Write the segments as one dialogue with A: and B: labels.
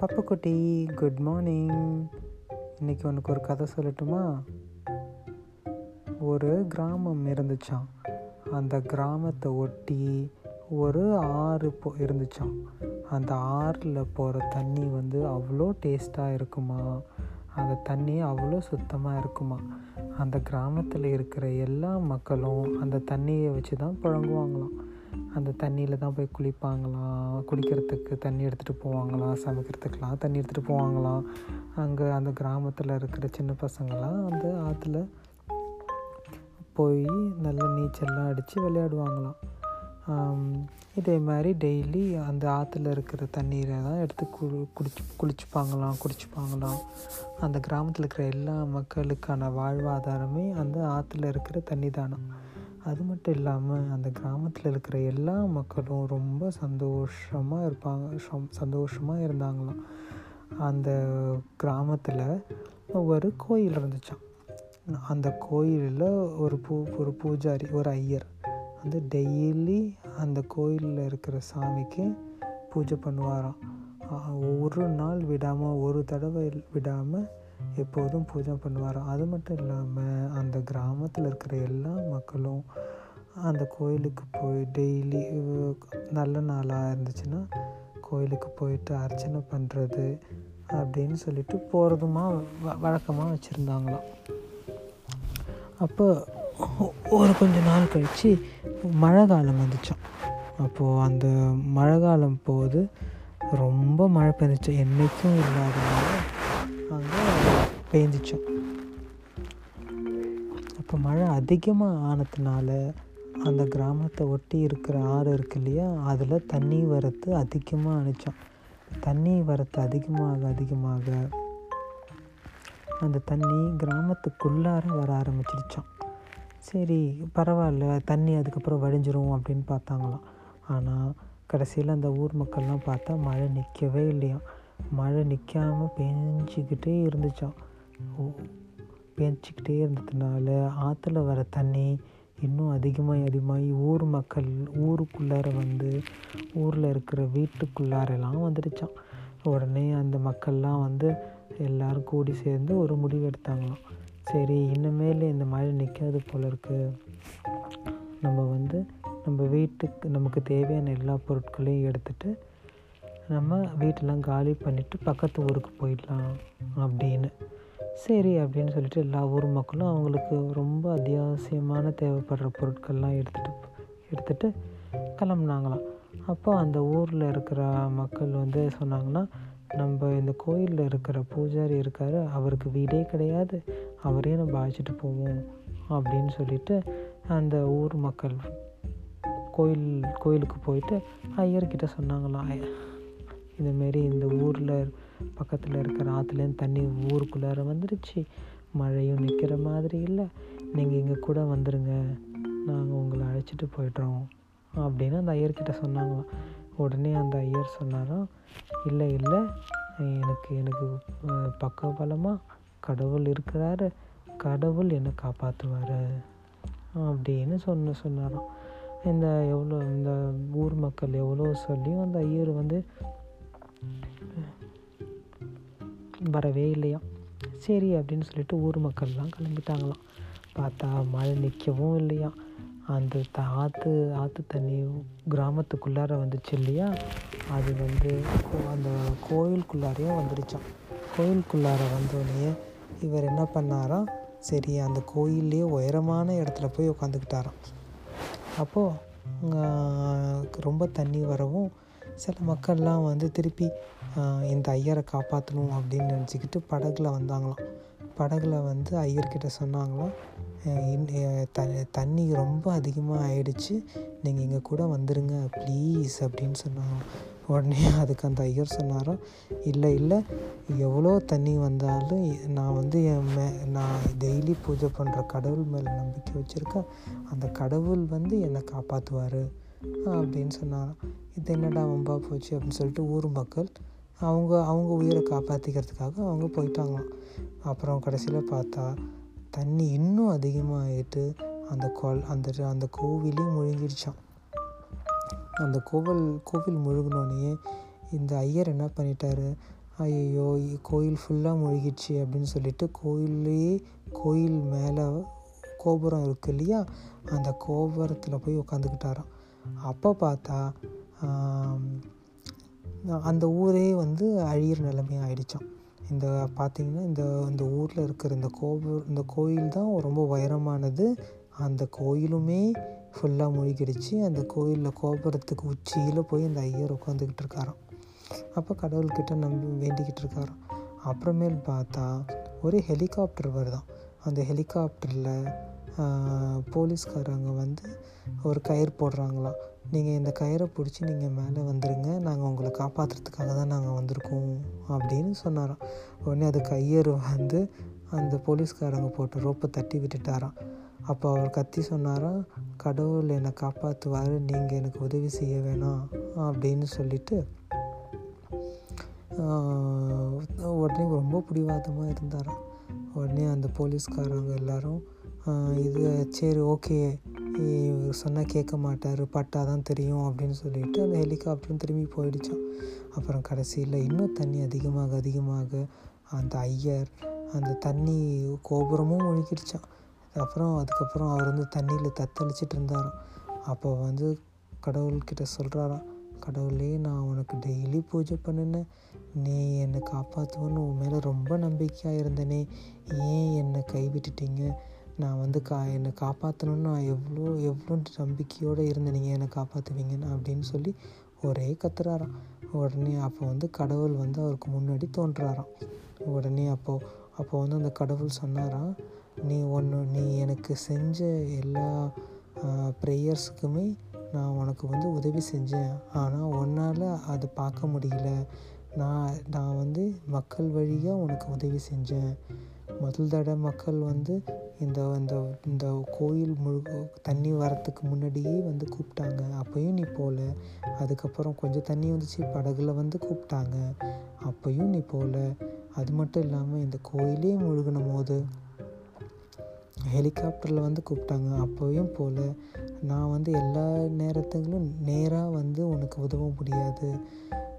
A: பப்பக்குட்டி good morning இன்றைக்கி உனக்கு ஒரு கதை சொல்லட்டுமா? ஒரு கிராமம் இருந்துச்சான் அந்த கிராமத்தை ஒட்டி ஒரு ஆறு போ இருந்துச்சான் அந்த ஆறில் போகிற தண்ணி வந்து அவ்வளோ டேஸ்ட்டாக இருக்குமா? அந்த தண்ணி அவ்வளோ சுத்தமாக இருக்குமா? அந்த கிராமத்தில் இருக்கிற எல்லா மக்களும் அந்த தண்ணியை வச்சு தான் புழங்குவாங்களாம். அந்த தண்ணியில் தான் போய் குளிப்பாங்களாம் குளிக்கிறதுக்கு தண்ணி எடுத்துகிட்டு போவாங்களாம் சமைக்கிறதுக்கெலாம் தண்ணி எடுத்துகிட்டு போவாங்களாம் அங்கே அந்த கிராமத்தில் இருக்கிற சின்ன பசங்களாம் அந்த ஆற்றுல போய் நல்ல நீச்சல்லாம் அடித்து விளையாடுவாங்களாம். இதே மாதிரி டெய்லி அந்த ஆற்றுல இருக்கிற தண்ணீரை தான் எடுத்து குளி குடிச்சு குளிச்சுப்பாங்களாம் குடிச்சுப்பாங்களாம். அந்த கிராமத்தில் இருக்கிற எல்லா மக்களுக்கான வாழ்வாதாரமே அந்த ஆற்றுல இருக்கிற தண்ணி தானே அது மட்டும் இல்லாமல் அந்த கிராமத்தில் இருக்கிற எல்லா மக்களும் ரொம்ப சந்தோஷமாக இருப்பாங்க. சந்தோஷமாக இருந்தாங்களாம். அந்த கிராமத்தில் ஒரு கோயில் இருந்துச்சான் அந்த கோயிலில் ஒரு பூ ஒரு பூஜாரி ஒரு ஐயர் வந்து டெய்லி அந்த கோயிலில் இருக்கிற சாமிக்கு பூஜை பண்ணுவாராம். ஒரு நாள் விடாமல் ஒரு தடவை விடாமல் எப்போதும் பூஜை பண்ணுவார்? அது மட்டும் இல்லாமல் அந்த கிராமத்தில் இருக்கிற எல்லா மக்களும் அந்த கோயிலுக்கு போய் டெய்லி நல்ல நாளாக இருந்துச்சுன்னா கோயிலுக்கு போயிட்டு அர்ச்சனை பண்ணுறது அப்படின்னு சொல்லிட்டு போகிறதுமா வழக்கமாக வச்சுருந்தாங்களாம். அப்போ ஒரு கொஞ்ச நாள் கழித்து மழை காலம் வந்துச்சோம் அப்போது அந்த மழை காலம் போது ரொம்ப மழை பெஞ்சிச்சு. என்றைக்கும் இல்லாதனால அங்கே பெஞ்சிச்சோம் அப்போ மழை அதிகமாக ஆனதுனால அந்த கிராமத்தை ஒட்டி இருக்கிற ஆறு இருக்கு இல்லையா அதில் தண்ணி வரத்து அதிகமாக அனுப்பிச்சோம் தண்ணி வரத்து அதிகமாக அதிகமாக அந்த தண்ணி கிராமத்துக்குள்ளார வர ஆரம்பிச்சிருச்சான் சரி பரவாயில்ல தண்ணி அதுக்கப்புறம் வடிஞ்சிரும் அப்படின்னு பார்த்தாங்களாம். ஆனால் கடைசியில் அந்த ஊர் மக்கள்லாம் பார்த்தா மழை நிற்கவே இல்லையாம். மழை நிற்காமல் பெஞ்சிக்கிட்டே இருந்துச்சான் பேஞ்சிக்கிட்டே இருந்ததுனால ஆற்றுல வர தண்ணி இன்னும் அதிகமாக அதிகமாகி ஊர் மக்கள் ஊருக்குள்ளார வந்து ஊரில் இருக்கிற வீட்டுக்குள்ளாரெல்லாம் வந்துடுச்சான் உடனே அந்த மக்கள்லாம் வந்து எல்லோரும் கூடி சேர்ந்து ஒரு முடிவு எடுத்தாங்களாம். சரி இனிமேல் இந்த மழை நிற்காது போல இருக்குது நம்ம வந்து நம்ம வீட்டுக்கு நமக்கு தேவையான எல்லா பொருட்களையும் எடுத்துகிட்டு நம்ம வீட்டெல்லாம் காலி பண்ணிவிட்டு பக்கத்து ஊருக்கு போயிடலாம் அப்படின்னு. சரி அப்படின்னு சொல்லிட்டு எல்லா ஊர் மக்களும் அவங்களுக்கு ரொம்ப அத்தியாவசியமான தேவைப்படுற பொருட்கள்லாம் எடுத்துகிட்டு எடுத்துகிட்டு கிளம்புனாங்களாம். அப்போ அந்த ஊரில் இருக்கிற மக்கள் வந்து சொன்னாங்கன்னா நம்ம இந்த கோயிலில் இருக்கிற பூஜாரி இருக்கார் அவருக்கு வீடே கிடையாது அவரே நம்ம அழைச்சிட்டு போவோம் அப்படின்னு சொல்லிட்டு அந்த ஊர் மக்கள் கோயில் கோயிலுக்கு போயிட்டு ஐயர்கிட்ட சொன்னாங்களாம். இதுமாரி இந்த ஊரில் பக்கத்தில் இருக்கிற ஆற்றுலேருந்து தண்ணி ஊருக்குள்ளார வந்துடுச்சு மழையும் நிற்கிற மாதிரி இல்லை. நீங்கள் இங்கே கூட வந்துடுங்க நாங்கள் உங்களை அழைச்சிட்டு போய்ட்றோம். அப்படின்னு அந்த ஐயர்கிட்ட சொன்னாங்களாம். உடனே அந்த ஐயர் சொன்னாராம் இல்லை இல்லை. எனக்கு எனக்கு பக்க பலமாக கடவுள் இருக்கிறாரு. கடவுள் என்னை காப்பாற்றுவார் அப்படின்னு சொன்ன சொன்னாராம். இந்த எவ்வளோ இந்த ஊர் மக்கள் எவ்வளோ சொல்லியும் அந்த ஐயர் வந்து வரவே இல்லையா? சரி அப்படின்னு சொல்லிட்டு ஊர் மக்கள்லாம் கிளம்பிட்டாங்களாம். பார்த்தா மழை நிற்கவும் இல்லையா? அந்த ஆற்று ஆற்று தண்ணி கிராமத்துக்குள்ளார வந்துச்சு இல்லையா? அது வந்து அந்த கோயிலுக்குள்ளாரையும் வந்துடுச்சான் கோயிலுக்குள்ளார வந்தோடனே இவர் என்ன பண்ணாராம்? சரி அந்த கோயிலே உயரமான இடத்துல போய் உட்காந்துக்கிட்டாராம் அப்போது ரொம்ப தண்ணி வரவும் சில மக்கள்லாம் வந்து திருப்பி இந்த ஐயரை காப்பாற்றணும் அப்படின்னு நினச்சிக்கிட்டு படகுல வந்தாங்களாம். படகுல வந்து ஐயர்கிட்ட சொன்னாங்களாம் த தண்ணி ரொம்ப அதிகமாக ஆயிடுச்சு. நீங்கள் இங்கே கூட வந்துடுங்க ப்ளீஸ் அப்படின்னு சொன்னாங்க உடனே அதுக்கு அந்த ஐயர் சொன்னாராம் இல்லை இல்லை எவ்வளோ தண்ணி வந்தாலும் நான் வந்து என் மே நான் டெய்லி பூஜை பண்ணுற கடவுள் மேலே நம்பிக்கை வச்சுருக்கேன். அந்த கடவுள் வந்து என்னை காப்பாற்றுவார் அப்படின்னு சொன்னாராம் இது என்னடா வம்பா போச்சு? அப்படின்னு சொல்லிட்டு ஊர் மக்கள் அவங்க அவங்க உயிரை காப்பாற்றிக்கிறதுக்காக அவங்க போயிட்டாங்களாம். அப்புறம் கடைசியில் பார்த்தா தண்ணி இன்னும் அதிகமாகிட்டு அந்த கொல் அந்த அந்த கோவிலே முழுங்கிடுச்சான் அந்த கோவில் கோவில் முழுகினோடனே இந்த ஐயர் என்ன பண்ணிட்டாரு? ஐயோ கோயில் ஃபுல்லாக முழுகிடுச்சு அப்படின்னு சொல்லிட்டு கோயிலே கோயில் மேலே கோபுரம் இருக்கு இல்லையா? அந்த கோபுரத்தில் போய் உட்காந்துக்கிட்டாராம் அப்போ பார்த்தா அந்த ஊரே வந்து அழியிற நிலைமை ஆயிடுச்சான் இந்த பார்த்திங்கன்னா இந்த இந்த ஊரில் இருக்கிற இந்த கோவில் இந்த கோயில் தான் ரொம்ப உயரமானது. அந்த கோயிலுமே ஃபுல்லாக மூழ்கிடுச்சு. அந்த கோயிலில் கோபுரத்துக்கு உச்சியில் போய் அந்த ஐயர் உட்காந்துக்கிட்டு இருக்காராம். அப்போ கடவுள்கிட்ட நம்பி வேண்டிக்கிட்டு இருக்காராம். அப்புறமேல் பார்த்தா ஒரு ஹெலிகாப்டர் வருதான் அந்த ஹெலிகாப்டரில் போலீஸ்காரங்க வந்து ஒரு கயிறு போடுறாங்களாம் நீங்கள் இந்த கயிறை பிடிச்சி நீங்கள் மேலே வந்துடுங்க நாங்கள் உங்களை காப்பாற்றுறதுக்காக தான் நாங்கள் வந்திருக்கோம் அப்படின்னு சொன்னாராம். உடனே அது கையறு வந்து அந்த போலீஸ்காரங்க போட்டு ரோப்பை தட்டி விட்டுட்டாராம். அப்போ அவர் கத்தி சொன்னாராம் கடவுள் என்னை காப்பாற்றுவார் நீங்கள் எனக்கு உதவி செய்ய வேணாம் அப்படின்னு சொல்லிட்டு உடனே ரொம்ப பிடிவாதமாக இருந்தாராம். உடனே அந்த போலீஸ்காரங்க எல்லாரும் இது சரி ஓகே. இவர் சொன்னால் கேட்க மாட்டார் பட்டா தான் தெரியும் அப்படின்னு சொல்லிட்டு அந்த ஹெலிகாப்டரும் திரும்பி போயிடுச்சான் அப்புறம் கடைசியில் இன்னும் தண்ணி அதிகமாக அதிகமாக அந்த ஐயர் அந்த தண்ணி கோபுரமும் முழுகிடுச்சான் அப்புறம் அதுக்கப்புறம் அவர் வந்து தண்ணியில் தத்தளிச்சிட்டு இருந்தாராம். அப்போ வந்து கடவுள்கிட்ட சொல்கிறாராம் கடவுளே நான் உனக்கு டெய்லி பூஜை பண்ணினேன். நீ என்னை காப்பாற்றுவோன்னு உன் மேலே ரொம்ப நம்பிக்கையாக இருந்தேனே. ஏன் என்னை கைவிட்டுட்டீங்க? நான் வந்து கா என்னை காப்பாற்றணுன்னு நான் எவ்வளோ எவ்வளோ நம்பிக்கையோடு இருந்தேன். நீங்கள் என்னை காப்பாற்றுவீங்கன்னு அப்படின்னு சொல்லி ஒரே கத்துறாராம். உடனே அப்போ வந்து கடவுள் வந்து அவருக்கு முன்னாடி தோன்றாராம். உடனே அப்போது அப்போ வந்து அந்த கடவுள் சொன்னாராம் நீ ஒன்று நீ எனக்கு செஞ்ச எல்லா ப்ரேயர்ஸுக்குமே நான் உனக்கு வந்து உதவி செஞ்சேன். ஆனால் உன்னால் அது பார்க்க முடியல. நான் நான் வந்து மக்கள் வழியாக உனக்கு உதவி செஞ்சேன். முதல் தடவை மக்கள் வந்து இந்த இந்த இந்த கோயில் முழு தண்ணி வரத்துக்கு முன்னாடியே வந்து கூப்பிட்டாங்க. அப்போயும் நீ போகல அதுக்கப்புறம் கொஞ்சம் தண்ணி வந்துச்சு படகுல வந்து கூப்பிட்டாங்க. அப்போயும் நீ போகல அது மட்டும் இல்லாமல் இந்த கோயிலே முழுகின போது ஹெலிகாப்டரில் வந்து கூப்பிட்டாங்க. அப்போயும் போகல நான் வந்து எல்லா நேரத்துங்களும் நேராக வந்து உனக்கு உதவ முடியாது.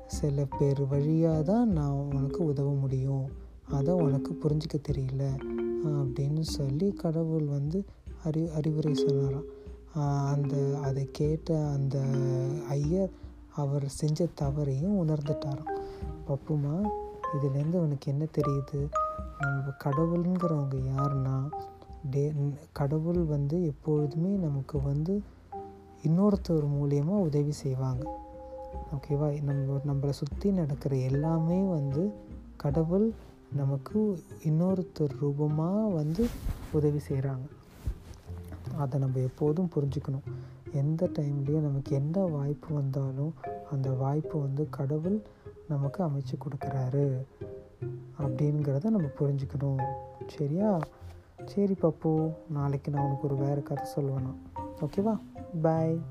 A: சில பேர் வழியாக தான் நான் உனக்கு உதவ முடியும். அதை உனக்கு புரிஞ்சிக்க தெரியல அப்படின்னு சொல்லி கடவுள் வந்து அறி அறிவுரை சொன்னாராம். அந்த அதை கேட்ட அந்த ஐயர் அவர் செஞ்ச தவறையும் உணர்ந்துட்டாராம். பப்புமா இதுலேருந்து உனக்கு என்ன தெரியுது? நம்ம கடவுளுங்கிறவங்க யாருன்னா டே கடவுள் வந்து எப்பொழுதுமே நமக்கு வந்து இன்னொருத்தர் மூலியமாக உதவி செய்வாங்க. ஓகேவா? நம்ம நம்மளை சுற்றி நடக்கிற எல்லாமே வந்து கடவுள் நமக்கு இன்னொருத்தர் ரூபமாக வந்து உதவி செய்கிறாங்க அதை நம்ம எப்போதும் புரிஞ்சுக்கணும். எந்த டைம்லேயும் நமக்கு எந்த வாய்ப்பு வந்தாலும் அந்த வாய்ப்பு வந்து கடவுள் நமக்கு அமைச்சு கொடுக்குறாரு அப்படிங்கிறத நம்ம புரிஞ்சுக்கணும். சரியா? சரி பப்பு நாளைக்கு நான் உனக்கு ஒரு வேறு கதை சொல்லுவேண்ணா ஓகேவா? பாய்